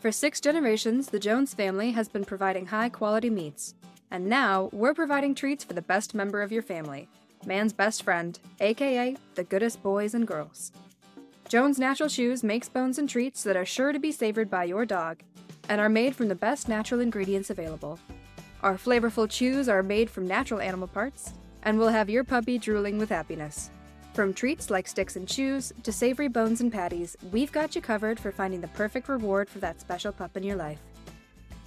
For six generations, the Jones family has been providing high quality meats. And now, we're providing treats for the best member of your family man's best friend, aka the goodest boys and girls. Jones Natural Chews makes bones and treats that are sure to be savored by your dog and are made from the best natural ingredients available. Our flavorful chews are made from natural animal parts and will have your puppy drooling with happiness. From treats like sticks and chews to savory bones and patties, we've got you covered for finding the perfect reward for that special pup in your life.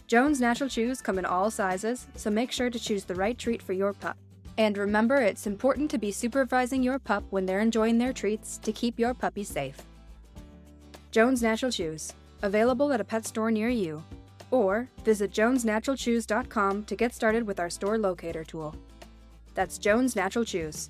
Jones Natural Chews come in all sizes, so make sure to choose the right treat for your pup. And remember, it's important to be supervising your pup when they're enjoying their treats to keep your puppy safe. Jones Natural Chews, available at a pet store near you. Or visit jonesnaturalchews.com to get started with our store locator tool. That's Jones Natural Chews,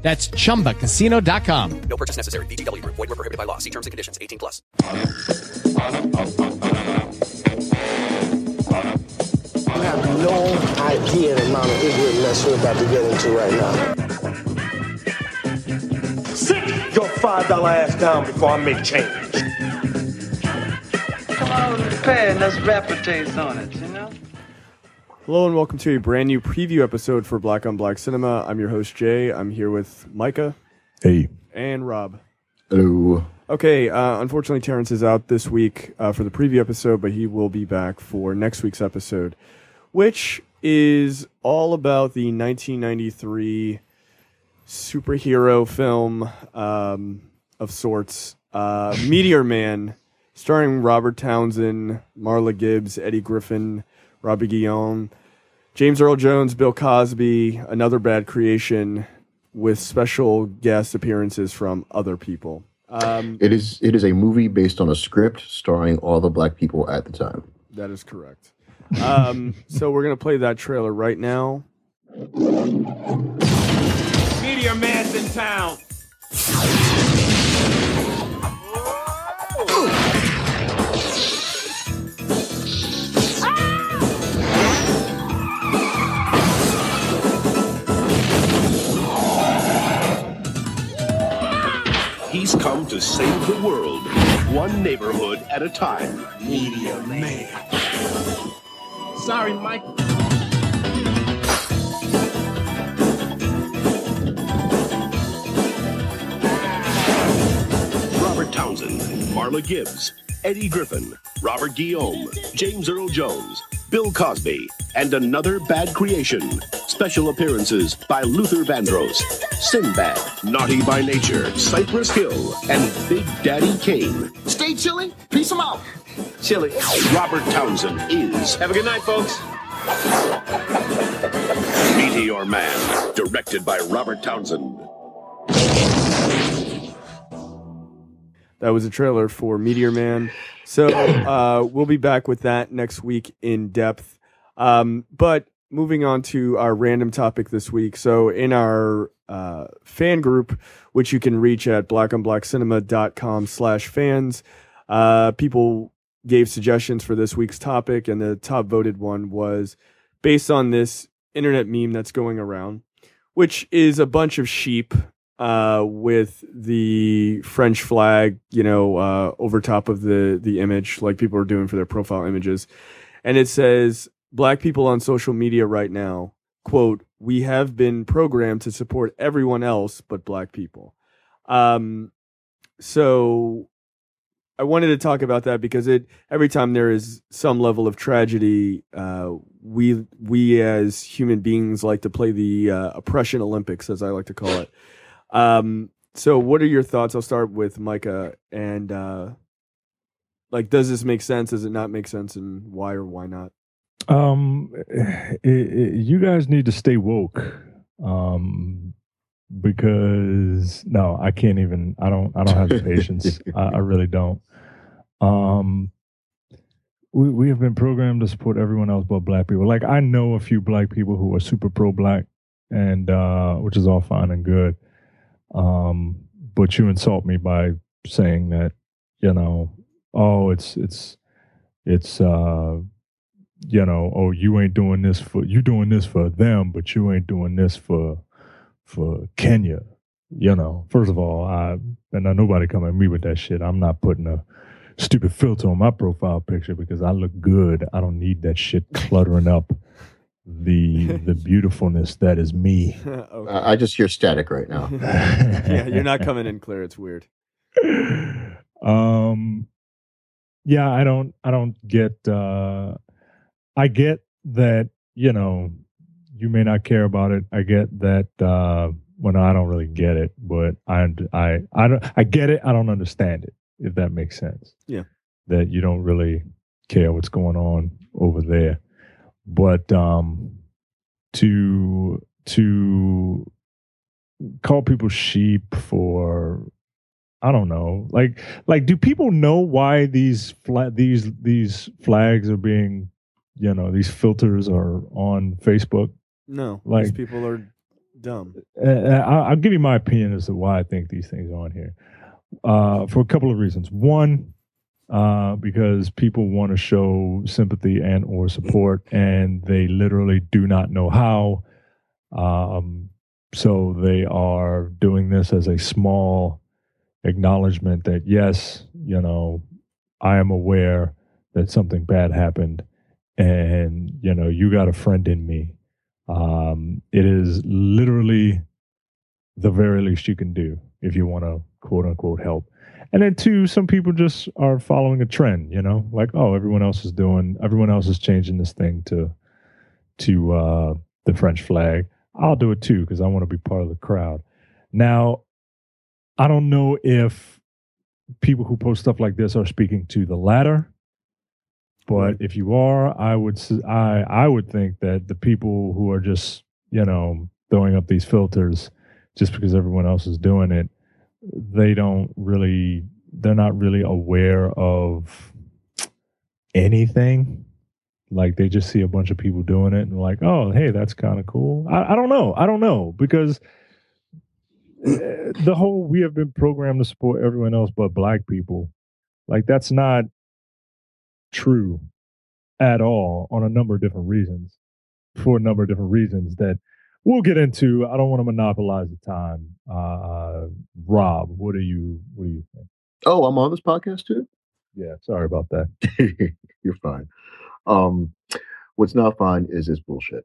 That's chumbacasino.com. No purchase necessary. VGW Group. Void were prohibited by law. See terms and conditions. 18 plus. You have no idea the amount of ignorant mess we're about to get into right now. Sit your five dollar ass down before I make change. Come on with the pad and let's rapper taste on it, you know? Hello and welcome to a brand new preview episode for Black on Black Cinema. I'm your host Jay. I'm here with Micah Hey. and Rob. Hello. Okay, uh, unfortunately Terrence is out this week uh, for the preview episode, but he will be back for next week's episode, which is all about the 1993 superhero film um, of sorts, uh, Meteor Man, starring Robert Townsend, Marla Gibbs, Eddie Griffin, Robbie Guillaume, James Earl Jones, Bill Cosby, another bad creation with special guest appearances from other people. Um, It is it is a movie based on a script starring all the black people at the time. that is correct. Um, so we're gonna play that trailer right now. Meteor Man's in town. To save the world, one neighborhood at a time. Meteor Man. Sorry, Mike. Robert Townsend, Marla Gibbs, Eddie Griffin, Robert Guillaume, James Earl Jones, Bill Cosby, and another bad creation. Special appearances by Luther Vandross, Sinbad, Naughty by Nature, Cypress Hill, and Big Daddy Kane. Stay chilly. Peace them out. Chili. Robert Townsend is Have a good night, folks. Meteor Man, directed by Robert Townsend. That was a trailer for Meteor Man. So uh, we'll be back with that next week in depth. Um, but moving on to our random topic this week. So in our uh, fan group, which you can reach at blackonblackcinema.com slash fans, uh, people gave suggestions for this week's topic, and the top voted one was based on this internet meme that's going around, which is a bunch of sheep uh, with the French flag, you know, uh, over top of the the image, like people are doing for their profile images, and it says black people on social media right now quote we have been programmed to support everyone else but black people. Um so i wanted to talk about that because it every time there is some level of tragedy uh we we as human beings like to play the uh, oppression olympics as i like to call it um so what are your thoughts i'll start with micah and uh like does this make sense does it not make sense and why or why not Um, it, it- you guys need to stay woke. Um, because no, I can't even. I don't. I don't have the patience. I, I really don't. Um, we, we have been programmed to support everyone else but black people. Like I know a few black people who are super pro black and uh which is all fine and good. Um but you insult me by saying that, you know, oh it's it's it's uh you know, oh you ain't doing this for you doing this for them, but you ain't doing this for for Kenya. You know, first of all, I and nobody come at me with that shit. I'm not putting a stupid filter on my profile picture because I look good. I don't need that shit cluttering up the the beautifulness that is me. okay. I I just hear static right now. yeah, you're not coming in clear. It's weird. um yeah, I don't I don't get uh I get that, you know, you may not care about it. I get that uh well no, I don't really get it, but I I I don't I get it, I don't understand it, if that makes sense. Yeah. That you don't really care what's going on over there. But um to to call people sheep for I don't know. Like like do people know why these fla- these these flags are being, you know, these filters are on Facebook? No, Like- these people are dumb. Uh, I'll, I'll give you my opinion as to why I think these things are on here. Uh, for a couple of reasons. One, uh, because people want to show sympathy and or support, and they literally do not know how. Um, so they are doing this as a small acknowledgement that yes, you know, I am aware that something bad happened, and you know, you got a friend in me. Um, it is literally the very least you can do if you want to quote unquote help. And then two, some people just are following a trend, you know, like, oh, everyone else is doing, everyone else is changing this thing to, to uh, the French flag. I'll do it too because I want to be part of the crowd. Now, I don't know if people who post stuff like this are speaking to the latter, but if you are, I would I I would think that the people who are just you know throwing up these filters just because everyone else is doing it, they don't really they're not really aware of anything. Like they just see a bunch of people doing it and like, oh, hey, that's kind of cool. I, I don't know. I don't know because uh, the whole we have been programmed to support everyone else but black people. Like that's not true at all on a number of different reasons. For a number of different reasons that we'll get into. I don't want to monopolize the time. Uh, Rob, what do you what do you think? Oh, I'm on this podcast too. Yeah, sorry about that. You're fine. Um, what's not fine is this bullshit.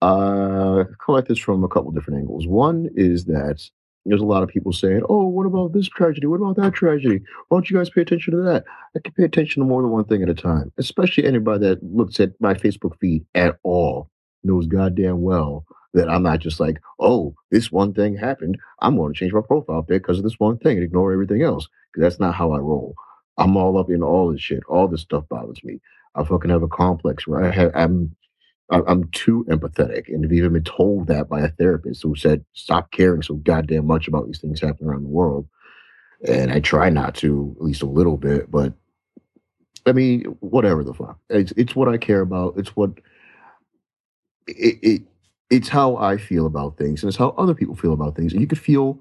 Uh, collect this from a couple different angles. One is that there's a lot of people saying, "Oh, what about this tragedy? What about that tragedy? Why don't you guys pay attention to that?" I can pay attention to more than one thing at a time. Especially anybody that looks at my Facebook feed at all knows goddamn well that I'm not just like, "Oh, this one thing happened. I'm going to change my profile pic because of this one thing and ignore everything else." Because that's not how I roll. I'm all up in all this shit. All this stuff bothers me. I fucking have a complex where I have, I'm I'm too empathetic, and have even been told that by a therapist who said, "Stop caring so goddamn much about these things happening around the world." And I try not to, at least a little bit, but I mean, whatever the fuck. It's it's what I care about. It's what it it's how I feel about things, and it's how other people feel about things. And you could feel,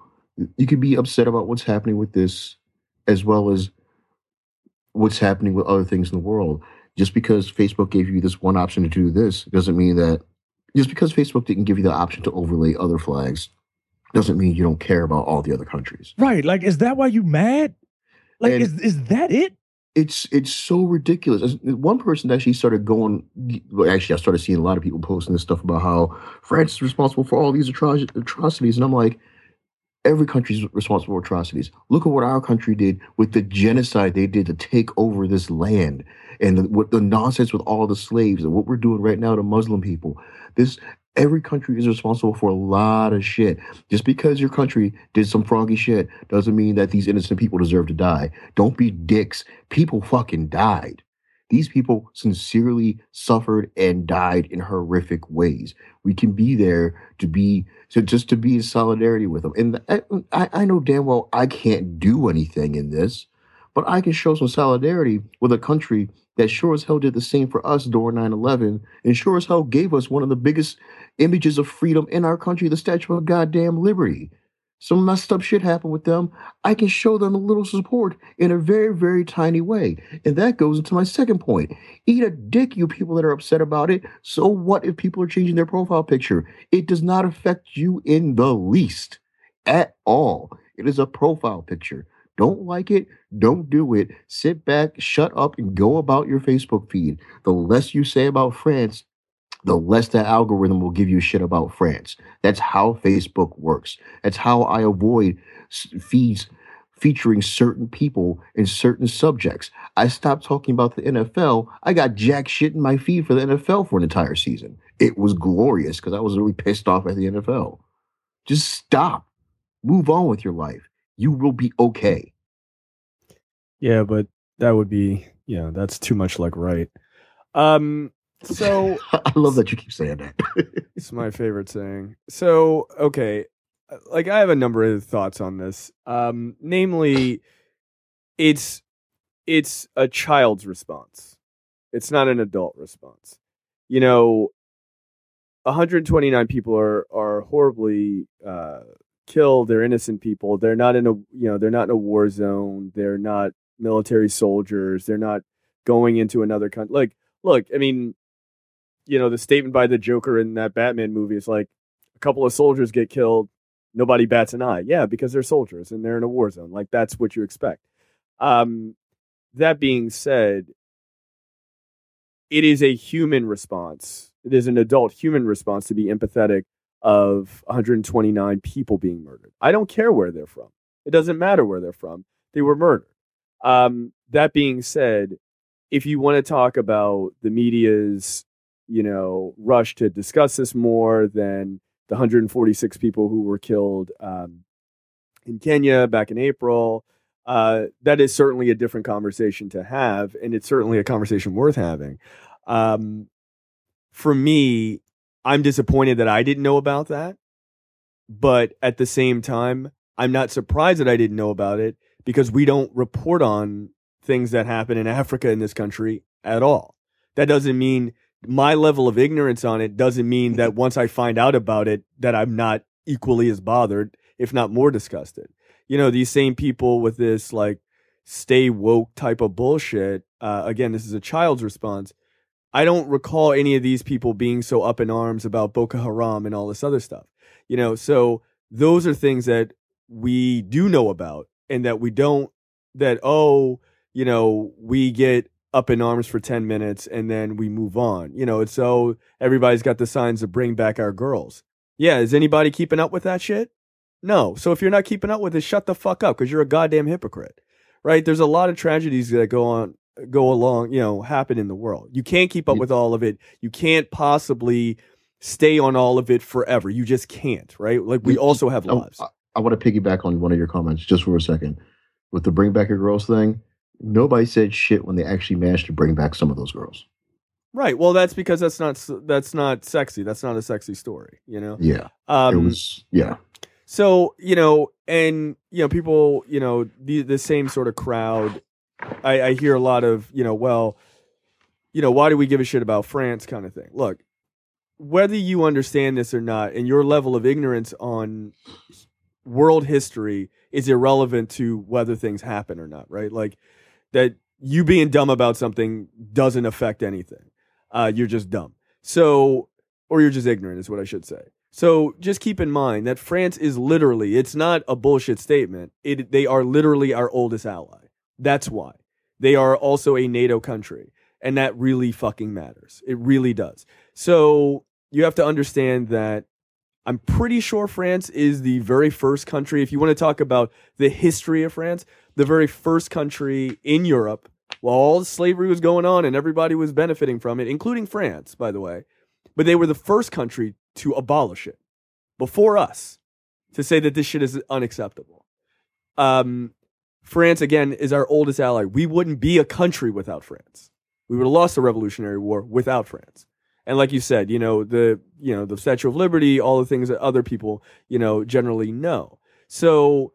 you could be upset about what's happening with this, as well as what's happening with other things in the world. Just because Facebook gave you this one option to do this doesn't mean that. Just because Facebook didn't give you the option to overlay other flags, doesn't mean you don't care about all the other countries. Right? Like, is that why you mad? Like, And- is is that it? It's it's so ridiculous. One person actually started going. Well, actually, I started seeing a lot of people posting this stuff about how France is responsible for all these atro- atrocities, and I'm like, every country is responsible for atrocities. Look at what our country did with the genocide they did to take over this land, and the, what the nonsense with all the slaves, and what we're doing right now to Muslim people. This every country is responsible for a lot of shit. Just because your country did some froggy shit doesn't mean that these innocent people deserve to die. Don't be dicks. People fucking died. These people sincerely suffered and died in horrific ways. We can be there to be to just to be in solidarity with them. And I, I, know damn well I can't do anything in this, but I can show some solidarity with a country that sure as hell did the same for us during 9 11 and sure as hell gave us one of the biggest images of freedom in our country, the Statue of Goddamn Liberty. Some messed up shit happened with them. I can show them a little support in a very, very tiny way. And that goes into my second point. Eat a dick, you people that are upset about it. So what if people are changing their profile picture? It does not affect you in the least at all. It is a profile picture. Don't like it, don't do it. Sit back, shut up, and go about your Facebook feed. The less you say about France, the less that algorithm will give you shit about France. That's how Facebook works. That's how I avoid feeds featuring certain people and certain subjects. I stopped talking about the NFL. I got jack shit in my feed for the NFL for an entire season. It was glorious because I was really pissed off at the NFL. Just stop. Move on with your life. You will be okay. Yeah, but that would be yeah, that's too much like right. Um so I love that you keep saying that. it's my favorite saying. So, okay, uh, like I have a number of thoughts on this. Um namely it's it's a child's response. It's not an adult response. You know, 129 people are are horribly uh killed. They're innocent people. They're not in a you know they're not in a war zone. They're not military soldiers. They're not going into another country. Like, look, I mean, you know, the statement by the Joker in that Batman movie is like a couple of soldiers get killed, nobody bats an eye. Yeah, because they're soldiers and they're in a war zone. Like that's what you expect. Um, that being said, it is a human response. It is an adult human response to be empathetic of 129 people being murdered. I don't care where they're from. It doesn't matter where they're from. They were murdered. Um, that being said, if you want to talk about the media's, you know, rush to discuss this more than the 146 people who were killed um, in Kenya back in April, uh, that is certainly a different conversation to have, and it's certainly a conversation worth having. Um, for me, I'm disappointed that I didn't know about that, but at the same time, I'm not surprised that I didn't know about it because we don't report on things that happen in Africa in this country at all. That doesn't mean my level of ignorance on it doesn't mean that once I find out about it that I'm not equally as bothered, if not more disgusted. You know, these same people with this like stay woke type of bullshit. Uh, again, this is a child's response. I don't recall any of these people being so up in arms about Boko Haram and all this other stuff. You know, so those are things that we do know about and that we don't that oh, you know, we get up in arms for 10 minutes and then we move on. You know, it's so everybody's got the signs to bring back our girls. Yeah, is anybody keeping up with that shit? No. So if you're not keeping up with it, shut the fuck up because you're a goddamn hypocrite. Right? There's a lot of tragedies that go on go along, you know, happen in the world. You can't keep up mm. with all of it. You can't possibly stay on all of it forever. You just can't, right? Like we also have I- lives. I, I want to piggyback on one of your comments just for a second. With the bring back your girls thing, nobody said shit when they actually managed to bring back some of those girls. Right. Well, that's because that's not that's not sexy. That's not a sexy story, you know. Yeah. Um it was yeah. So you know, and you know, people, you know, the the same sort of crowd. I, I hear a lot of, you know, well, you know, why do we give a shit about France, kind of thing. Look, whether you understand this or not, and your level of ignorance on world history is irrelevant to whether things happen or not, right? Like that you being dumb about something doesn't affect anything. Uh, you're just dumb. So, or you're just ignorant, is what I should say. So just keep in mind that France is literally, it's not a bullshit statement. It, they are literally our oldest ally. That's why. They are also a NATO country. And that really fucking matters. It really does. So you have to understand that I'm pretty sure France is the very first country, if you want to talk about the history of France, the very first country in Europe, while all the slavery was going on and everybody was benefiting from it, including France, by the way, but they were the first country to abolish it before us to say that this shit is unacceptable. Um, France, again, is our oldest ally. We wouldn't be a country without France. We would have lost the Revolutionary War without France. And like you said, you know, the you know, the Statue of Liberty, all the things that other people, you know, generally know. So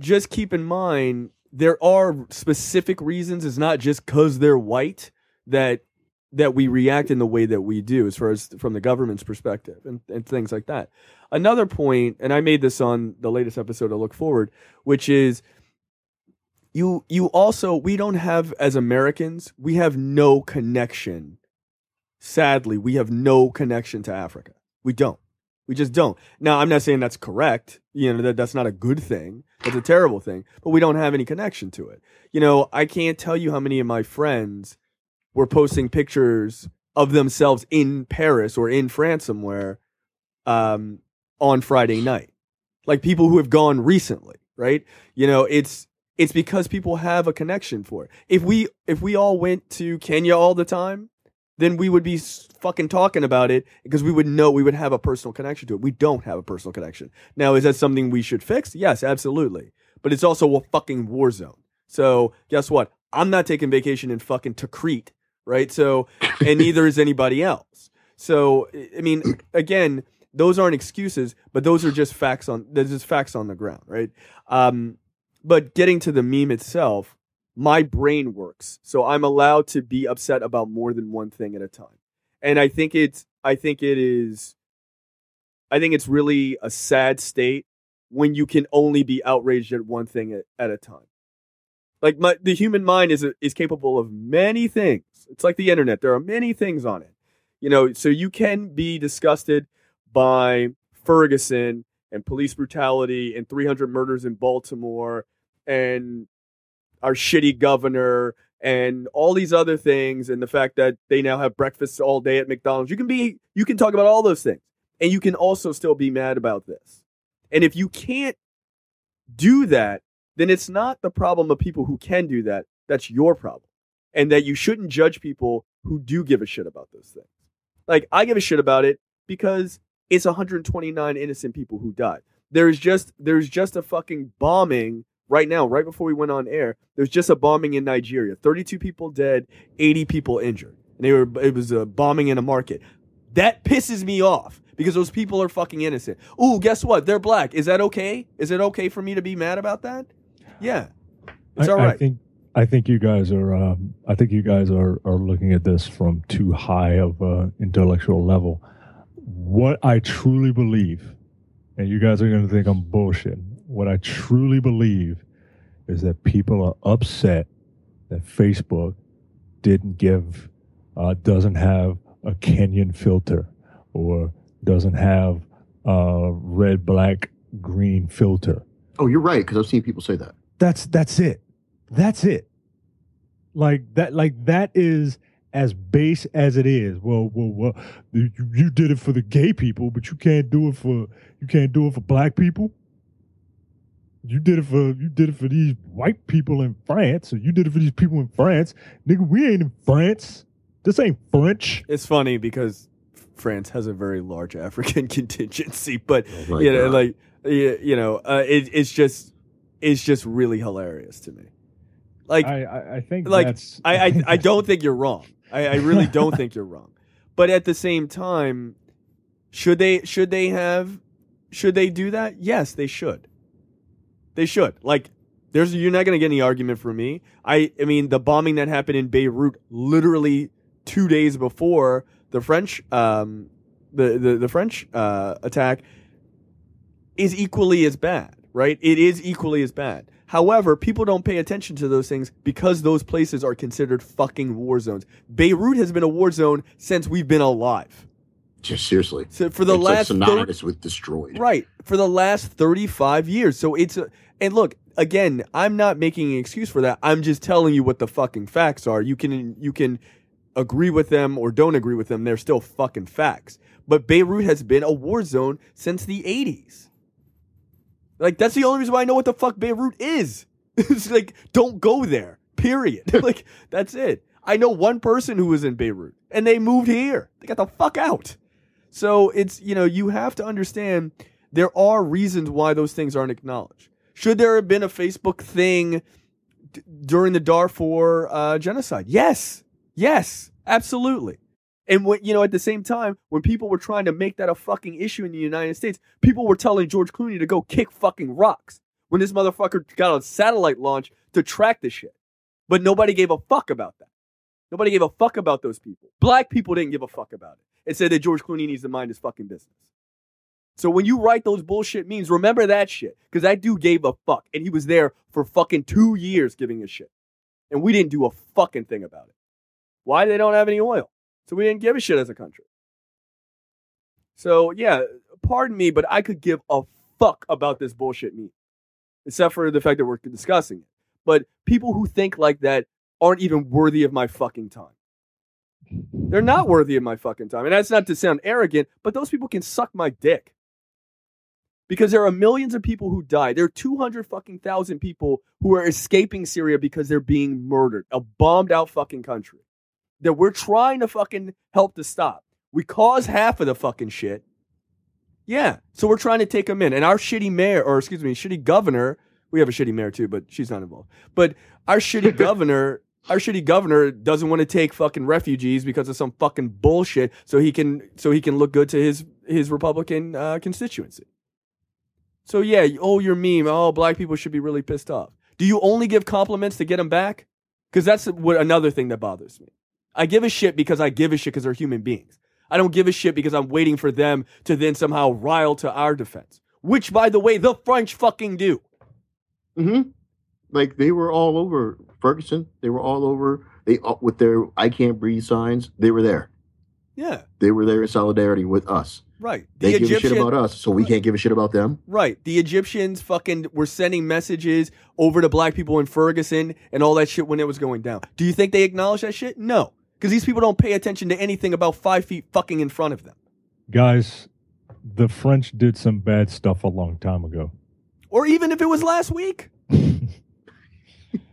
just keep in mind there are specific reasons. It's not just because they're white that that we react in the way that we do, as far as from the government's perspective and, and things like that. Another point, and I made this on the latest episode of Look Forward, which is you you also we don't have as Americans we have no connection. Sadly, we have no connection to Africa. We don't. We just don't. Now, I'm not saying that's correct. You know that that's not a good thing. That's a terrible thing. But we don't have any connection to it. You know, I can't tell you how many of my friends were posting pictures of themselves in Paris or in France somewhere um, on Friday night. Like people who have gone recently, right? You know, it's it's because people have a connection for it. If we if we all went to Kenya all the time, then we would be fucking talking about it because we would know we would have a personal connection to it. We don't have a personal connection. Now, is that something we should fix? Yes, absolutely. But it's also a fucking war zone. So guess what? I'm not taking vacation in fucking Tikrit, right? So, and neither is anybody else. So, I- I mean, again, those aren't excuses, but those are just facts on. There's just facts on the ground, right? Um, but getting to the meme itself, my brain works, so I'm allowed to be upset about more than one thing at a time. And I think it's, I think it is, I think it's really a sad state when you can only be outraged at one thing at, at a time. Like my, the human mind is is capable of many things. It's like the internet. There are many things on it. You know, so you can be disgusted by Ferguson and police brutality and 300 murders in Baltimore and our shitty governor and all these other things and the fact that they now have breakfast all day at McDonald's. You can be you can talk about all those things and you can also still be mad about this. And if you can't do that, then it's not the problem of people who can do that. That's your problem. And that you shouldn't judge people who do give a shit about those things. Like I give a shit about it because it's 129 innocent people who died. There's just there's just a fucking bombing right now, right before we went on air. There's just a bombing in Nigeria. 32 people dead, 80 people injured. And they were it was a bombing in a market. That pisses me off because those people are fucking innocent. Ooh, guess what? They're black. Is that okay? Is it okay for me to be mad about that? Yeah. It's I, all I think I think you guys are. Um, I think you guys are are looking at this from too high of a intellectual level. What I truly believe, and you guys are going to think I'm bullshitting. What I truly believe is that people are upset that Facebook didn't give, uh, doesn't have a Kenyan filter, or doesn't have a red, black, green filter. Oh, you're right because I've seen people say that. That's that's it. That's it. Like that. Like that is as base as it is. Well, well, well. You, you did it for the gay people, but you can't do it for you can't do it for black people. You did it for you did it for these white people in France, or you did it for these people in France. Nigga, we ain't in France. This ain't French. It's funny because France has a very large African contingency, but Oh you know, God. like you you know, uh, it, it's just it's just really hilarious to me. Like I I, I think like that's I, I, think I don't think you're wrong. I, I really don't think you're wrong. But at the same time, should they should they have should they do that? Yes, they should. They should. Like there's you're not going to get any argument from me. I I mean the bombing that happened in Beirut literally 2 days before the French um the the, the French uh, attack is equally as bad, right? It is equally as bad. However, people don't pay attention to those things because those places are considered fucking war zones. Beirut has been a war zone since we've been alive. Just seriously. So for the it's last like synonymous with destroyed. Right. For the last 35 years. So it's a, and look, again, I'm not making an excuse for that. I'm just telling you what the fucking facts are. You can you can agree with them or don't agree with them. They're still fucking facts. But Beirut has been a war zone since the 80s. Like that's the only reason why I know what the fuck Beirut is. it's like don't go there. Period. like that's it. I know one person who was in Beirut and they moved here. They got the fuck out. So it's, you know, you have to understand there are reasons why those things aren't acknowledged. Should there have been a Facebook thing d- during the Darfur uh, genocide? Yes. Yes. Absolutely. And when, you know, at the same time, when people were trying to make that a fucking issue in the United States, people were telling George Clooney to go kick fucking rocks. When this motherfucker got a satellite launch to track the shit. But nobody gave a fuck about that. Nobody gave a fuck about those people. Black people didn't give a fuck about it and said that George Clooney needs to mind his fucking business. So when you write those bullshit memes, remember that shit. Because that dude gave a fuck. And he was there for fucking two years giving a shit. And we didn't do a fucking thing about it. Why? They don't have any oil. So we didn't give a shit as a country. So yeah, pardon me, but I could give a fuck about this bullshit meme. Except for the fact that we're discussing it. But people who think like that aren't even worthy of my fucking time. They're not worthy of my fucking time. And that's not to sound arrogant, but those people can suck my dick. Because there are millions of people who died. There are 200 fucking thousand people who are escaping Syria because they're being murdered. A bombed out fucking country that we're trying to fucking help to stop. We cause half of the fucking shit. Yeah. So we're trying to take them in. And our shitty mayor, or excuse me, shitty governor, we have a shitty mayor too, but she's not involved. But our shitty governor, our shitty governor doesn't want to take fucking refugees because of some fucking bullshit so he can so he can look good to his his Republican uh, constituency. So yeah, oh your meme, oh black people should be really pissed off. Do you only give compliments to get them back? Because that's what another thing that bothers me. I give a shit because I give a shit because they're human beings. I don't give a shit because I'm waiting for them to then somehow rile to our defense. Which, by the way, the French fucking do. Mm-hmm. Like they were all over Ferguson. They were all over. They with their "I can't breathe" signs. They were there. Yeah. They were there in solidarity with us. Right. They The give a shit about us, so we can't give a shit about them. Right. The Egyptians fucking were sending messages over to black people in Ferguson and all that shit when it was going down. Do you think they acknowledge that shit? No. Because these people don't pay attention to anything about five feet fucking in front of them. Guys, the French did some bad stuff a long time ago. Or even if it was last week.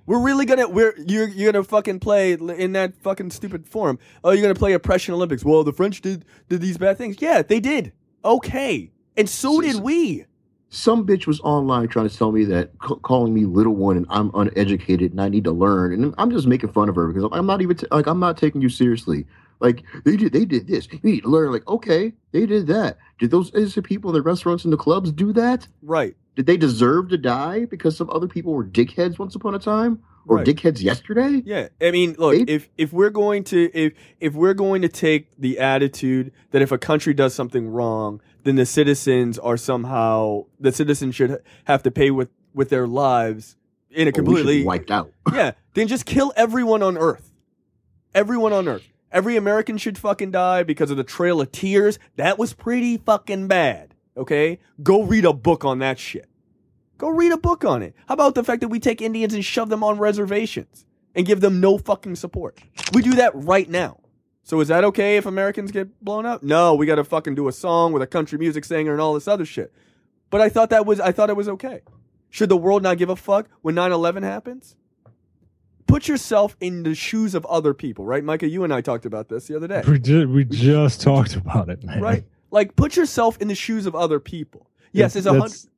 we're really gonna we're you're you're gonna fucking play in that fucking stupid form. Oh, you're gonna play oppression Olympics. Well, the French did did these bad things. Yeah, they did. Okay. And so did we. Some bitch was online trying to tell me that c- calling me little one and I'm uneducated and I need to learn, and I'm just making fun of her because I'm not even t- like I'm not taking you seriously. Like they did, they did this. You need to learn. Like okay, they did that. Did those is the people in the restaurants and the clubs do that? Right. Did they deserve to die because some other people were dickheads once upon a time, or Right. dickheads yesterday? Yeah, I mean, look, if if we're going to if if we're going to take the attitude that if a country does something wrong, then the citizens are somehow the citizens should have to pay with with their lives in a Or we be completely wiped out. yeah, then just kill everyone on Earth. Everyone on Earth. Every American should fucking die because of the Trail of Tears. That was pretty fucking bad. Okay? Go read a book on that shit. Go read a book on it. How about the fact that we take Indians and shove them on reservations and give them no fucking support? We do that right now. So is that okay if Americans get blown up? No, we gotta fucking do a song with a country music singer and all this other shit. But I thought that was I thought it was okay. Should the world not give a fuck when 9-11 happens? Put yourself in the shoes of other people, right? Micah, you and I talked about this the other day. We just, we just talked about it, man. Right? Like put yourself in the shoes of other people. Yes, it's a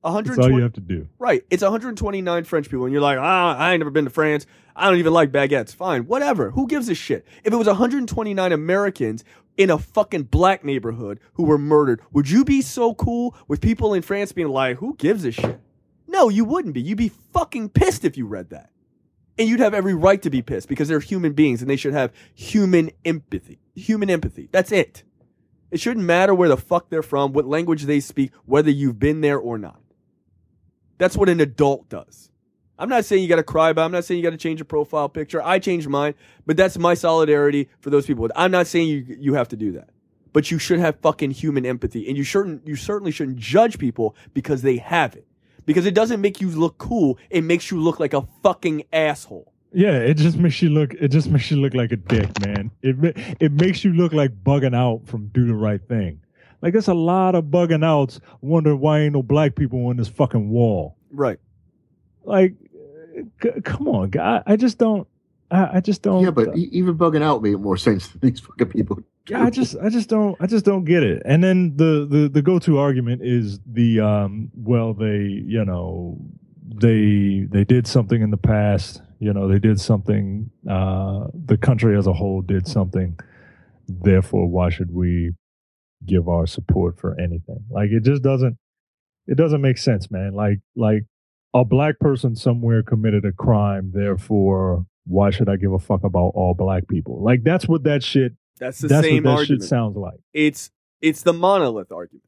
a hundred. That's all you have to do. Right. It's 129 French people, and you're like, ah, I ain't never been to France. I don't even like baguettes. Fine, whatever. Who gives a shit? If it was 129 Americans in a fucking black neighborhood who were murdered, would you be so cool with people in France being like, who gives a shit? No, you wouldn't be. You'd be fucking pissed if you read that. And you'd have every right to be pissed because they're human beings and they should have human empathy. Human empathy. That's it. It shouldn't matter where the fuck they're from, what language they speak, whether you've been there or not. That's what an adult does. I'm not saying you got to cry about. it. I'm not saying you got to change your profile picture. I changed mine, but that's my solidarity for those people. I'm not saying you you have to do that, but you should have fucking human empathy, and you shouldn't. You certainly shouldn't judge people because they have it, because it doesn't make you look cool. It makes you look like a fucking asshole. Yeah, it just makes you look. It just makes you look like a dick, man. It it makes you look like bugging out from do the right thing. Like there's a lot of bugging outs. Wonder why ain't no black people on this fucking wall. Right. Like, c- come on, guy. I just don't. I, I just don't. Yeah, but e- even bugging out made more sense than these fucking people. Yeah, I just I just don't I just don't get it. And then the the the go-to argument is the um well they, you know, they they did something in the past, you know, they did something uh the country as a whole did something. Therefore, why should we give our support for anything? Like it just doesn't it doesn't make sense, man. Like like a black person somewhere committed a crime, therefore, why should I give a fuck about all black people? Like that's what that shit. That's the that's same what that argument. shit sounds like. It's it's the monolith argument.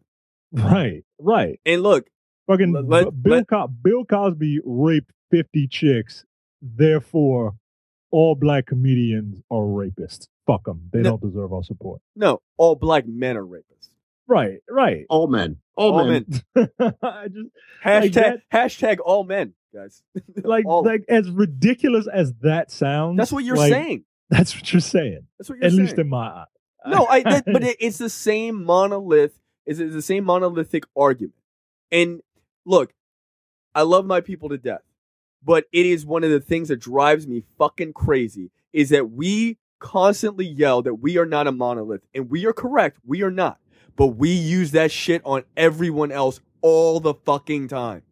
Right, right. And look, Fucking Let- Bill, let- Co- Bill Cosby raped fifty chicks, therefore, all black comedians are rapists. Fuck them. They No. don't deserve our support. no, all black men are rapists. Right, right. All men. All, All men. I just Hashtag that- hashtag all men, guys. like All- like as ridiculous as that sounds. that's what you're like, saying. That's what you're saying. That's what you're saying. At saying. least in my eye. no, I. That, but it, it's the same monolith. Is it's the same monolithic argument. And look, I love my people to death, but it is one of the things that drives me fucking crazy. Is that we constantly yell that we are not a monolith, and we are correct. We are not, but we use that shit on everyone else all the fucking time.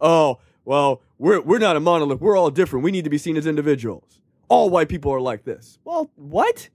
Oh well, we're we're not a monolith. We're all different. We need to be seen as individuals. All white people are like this. Well, what?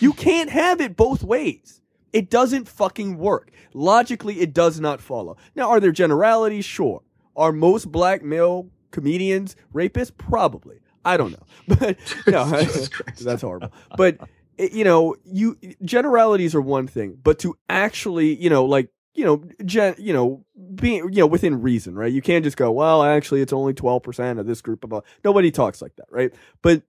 You can't have it both ways. It doesn't fucking work. Logically, it does not follow. Now, are there generalities? Sure. Are most black male comedians rapists? Probably. I don't know. But no, that's horrible. But eh, you know, you generalities are one thing, but to actually, you know, like you know, gen, you know, being you know within reason, right? You can't just go, well, actually, it's only twelve percent of this group of. Nobody talks like that, right? But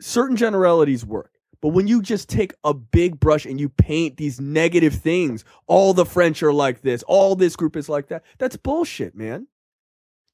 certain generalities work. But when you just take a big brush and you paint these negative things, all the French are like this, all this group is like that, that's bullshit, man.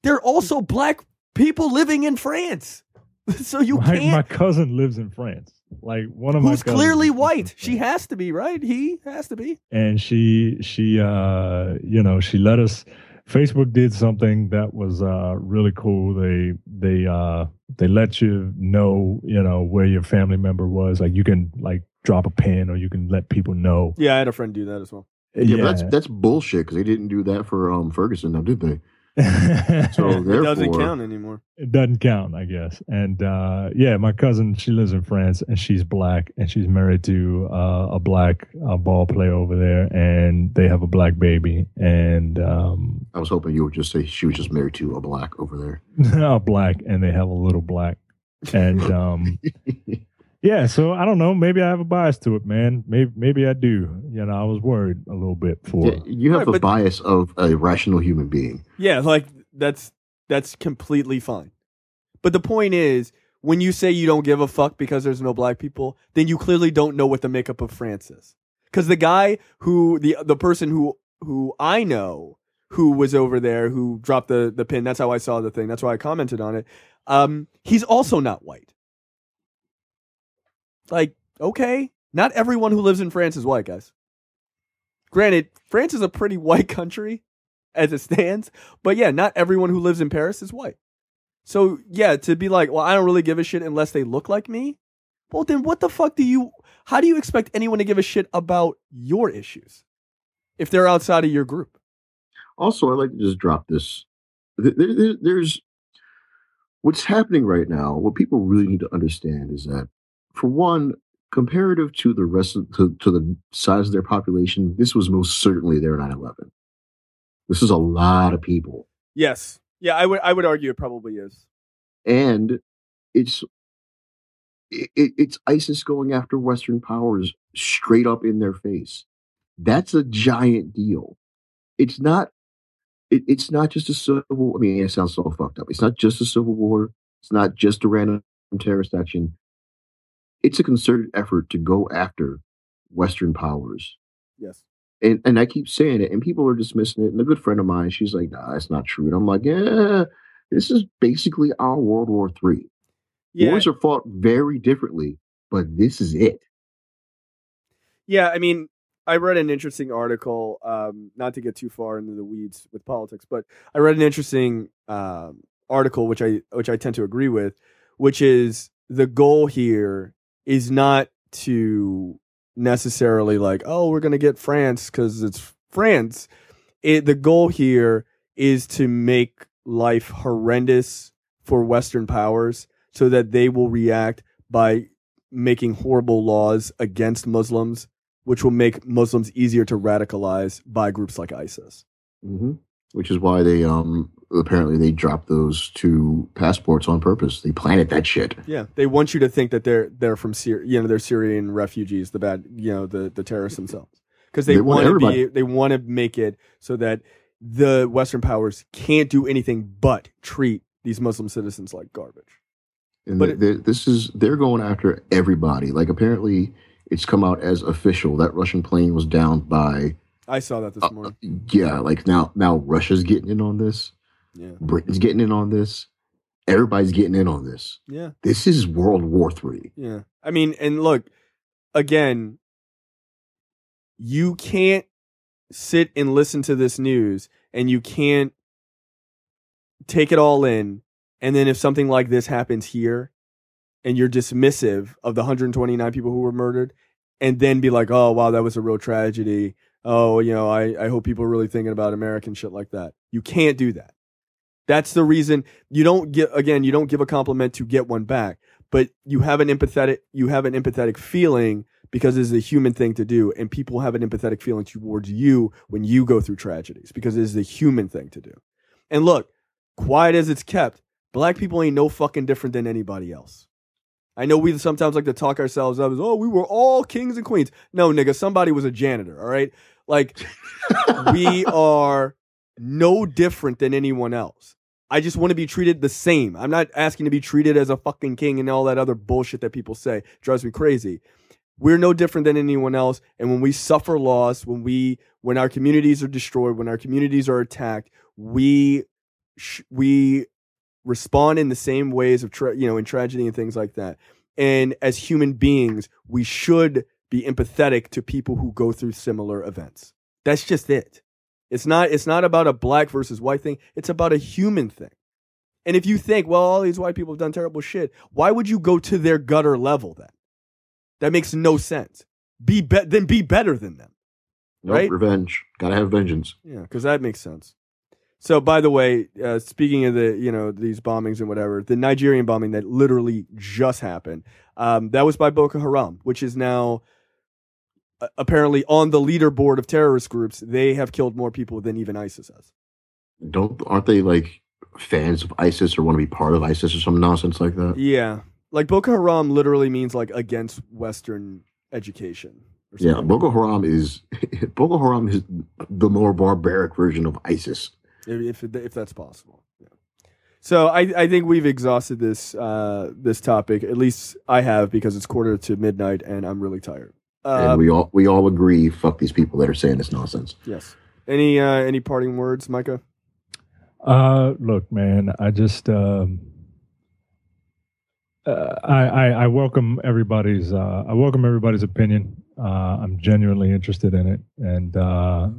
They're also black people living in France. So you my, can't my cousin lives in France. Like one of my who's clearly white. She has to be, right? He has to be. and she she uh you know she let us facebook did something that was uh really cool they they uh they let you know you know where your family member was like you can like drop a pin or you can let people know Yeah, I had a friend do that as well. Yeah, but that's that's bullshit because they didn't do that for um Ferguson, now did they? So It doesn't count anymore. it doesn't count i guess and uh yeah my cousin she lives in france and she's black and she's married to uh, a black uh, ball player over there and they have a black baby and um I was hoping you would just say she was just married to a black over there. are black and they have a little black and um yeah so i don't know maybe i have a bias to it man maybe maybe i do you know i was worried a little bit for Yeah, you have Right, the but- bias of a rational human being. Yeah, like that's that's completely fine. But the point is, when you say you don't give a fuck because there's no black people, then you clearly don't know what the makeup of France is. Because the guy who the the person who who I know who was over there who dropped the the pin. That's how I saw the thing. That's why I commented on it. Um, he's also not white. Like, okay, not everyone who lives in France is white, guys. Granted, France is a pretty white country as it stands, but yeah, not everyone who lives in Paris is white. So yeah, to be like, well, I don't really give a shit unless they look like me. Well, then what the fuck do you? How do you expect anyone to give a shit about your issues if they're outside of your group? Also, I'd like to just drop this. There, there, there's what's happening right now. What people really need to understand is that, for one, comparative to the rest of to, to the size of their population, this was most certainly their 9/11. This is a lot of people, Yes, yeah, I would I would argue it probably is. and it's it, it- it's ISIS going after Western powers straight up in their face. That's a giant deal. It's not. It, it's not just a civil. I mean, it sounds so fucked up. It's not just a civil war. It's not just a random terrorist action. It's a concerted effort to go after Western powers. Yes. And and I keep saying it, and people are dismissing it. And a good friend of mine, she's like, "Nah, that's not true." And I'm like, "Yeah, this is basically our World War Three. Yeah, Wars are fought very differently, but this is it." Yeah, I mean, I read an interesting article. Um, not to get too far into the weeds with politics, but I read an interesting um, article, which I which I tend to agree with, which is the goal here is not to necessarily like, oh, we're gonna get France because it's France. It, the goal here is to make life horrendous for Western powers so that they will react by making horrible laws against Muslims, which will make Muslims easier to radicalize by groups like ISIS. hmm which is why they um apparently they dropped those two passports on purpose. They planted that shit. Yeah, they want you to think that they're they're from Syria, you know, they're Syrian refugees, the bad, you know, the the terrorists themselves, because they, They want want to be, they want to make it so that the Western powers can't do anything but treat these Muslim citizens like garbage. And But it- this is they're going after everybody. Like apparently it's come out as official that Russian plane was downed by I saw that this Uh, morning. yeah, like now now Russia's getting in on this. Yeah, Britain's getting in on this. Everybody's getting in on this. yeah, This is World War Three. yeah. I mean, and look, again, you can't sit and listen to this news, and you can't take it all in, and then if something like this happens here, and you're dismissive of the 129 people who were murdered, and then be like, "Oh, wow, that was a real tragedy." Oh, you know, I, I hope people are really thinking about American shit like that. You can't do that. That's the reason you don't get again, you don't give a compliment to get one back, but you have an empathetic you have an empathetic feeling because it's a human thing to do and people have an empathetic feeling towards you when you go through tragedies because it is the human thing to do. And look, quiet as it's kept, black people ain't no fucking different than anybody else. I know we sometimes like to talk ourselves up as, oh, we were all kings and queens. No, nigga, somebody was a janitor, all right? Like, we are no different than anyone else. I just want to be treated the same. I'm not asking to be treated as a fucking king and all that other bullshit that people say. drives me crazy. We're no different than anyone else. And when we suffer loss, when we, when our communities are destroyed, when our communities are attacked, we, sh- we respond in the same ways of, tra- you know, in tragedy and things like that. And as human beings, we should be empathetic to people who go through similar events. That's just it. It's not it's not about a black versus white thing. It's about a human thing. And if you think, well, all these white people have done terrible shit, why would you go to their gutter level then? That makes no sense. Be, be- then be better than them. Nope, Right? revenge. Gotta have vengeance. Yeah, because that makes sense. So, by the way, uh, speaking of the you know these bombings and whatever, the Nigerian bombing that literally just happened, um, that was by Boko Haram, which is now apparently on the leaderboard of terrorist groups. They have killed more people than even ISIS has. Don't aren't they like fans of ISIS or want to be part of ISIS or some nonsense like that? Yeah, like Boko Haram literally means like against Western education. Or Yeah. Boko Haram is Boko Haram is the more barbaric version of ISIS. if if, if that's possible. Yeah. So I, I think we've exhausted this uh, this topic. At least I have because it's quarter to midnight and I'm really tired. And Um, we all we all agree, fuck these people that are saying this nonsense. yes. Any uh, any parting words, Micah? Uh, look, man, I just um, uh, I, I I welcome everybody's uh, I welcome everybody's opinion. Uh, I'm genuinely interested in it, and uh,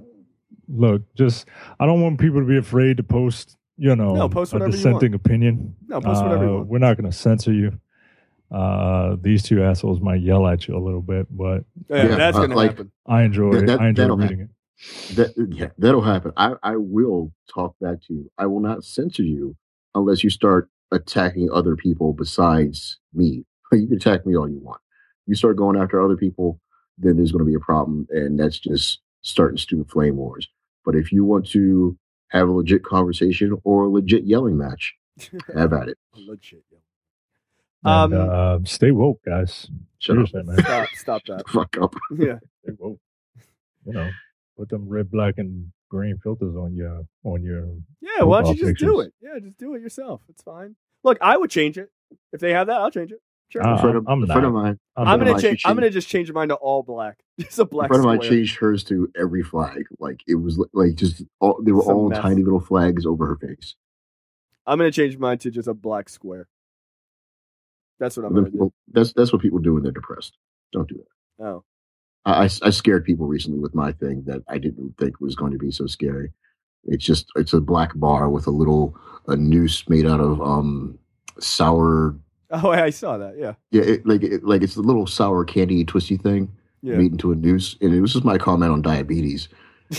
look, just I don't want people to be afraid to post, you know, No, post a whatever you dissenting opinion. No, post whatever you Uh, want. We're not going to censor you. Uh, these two assholes might yell at you a little bit, but Yeah, Yeah, that's uh, gonna like- happen. I enjoy That- it. that- I enjoy that'll it. That yeah, that'll happen. I I will talk back to you. I will not censor you unless you start attacking other people besides me. You can attack me all you want. You start going after other people, then there's going to be a problem, and that's just starting stupid flame wars. But if you want to have a legit conversation or a legit yelling match, have at it. Legit. Yeah. And, Um, uh, stay woke, guys. Shut up. Seriously, man. Stop stop that. Fuck up. Yeah. Stay woke. You know, put them red, black, and green filters on your on your. Yeah, why don't you Profile just do it? Yeah, just do it yourself. It's fine. Look, I would change it. If they have that, I'll change it. Sure. Uh, a friend of, I'm a friend of mine. I'm I'm gonna change. she I'm gonna just change mine to all black. Just a A black friend of mine changed hers to every flag. Like it was like just all they were It's all mess. tiny little flags over her face. I'm gonna change mine to just a black square. That's what I'm gonna do. people, that's that's what people do when they're depressed. Don't do that. Oh, I, I, I scared people recently with my thing that I didn't think was going to be so scary. It's just it's a black bar with a little a noose made out of um sour oh, I saw that. Yeah, yeah it, like it, like it's a little sour candy twisty thing yeah. made into a noose and it was just my comment on diabetes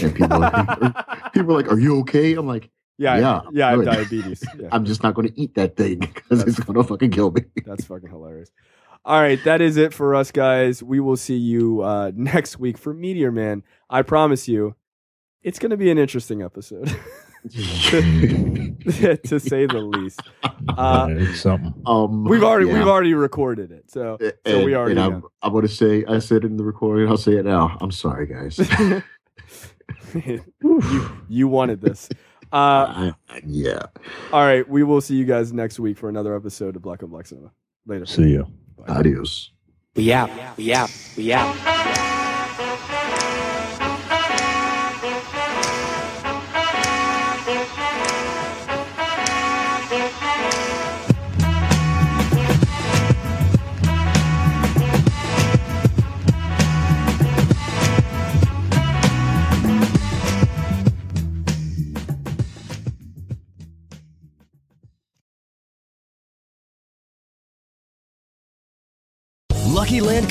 and people are, people are like are you okay I'm like Yeah, I- Yeah, yeah, I have good. diabetes. Yeah, I'm just not going to eat that thing because it's going to fucking kill me. that's fucking hilarious. All right, that is it for us, guys. We will see you uh, next week for Meteor Man. I promise you, it's going to be an interesting episode. to say the least. Uh, something. Um, we've already yeah. we've already recorded it, so so and, we already and. I'm, I'm going to say, I said it in the recording. I'll say it now. I'm sorry, guys. you, you wanted this. Uh, yeah. all right, we will see you guys next week for another episode of Black on Black Cinema. Later. See you. Adios. We out. We out. We out.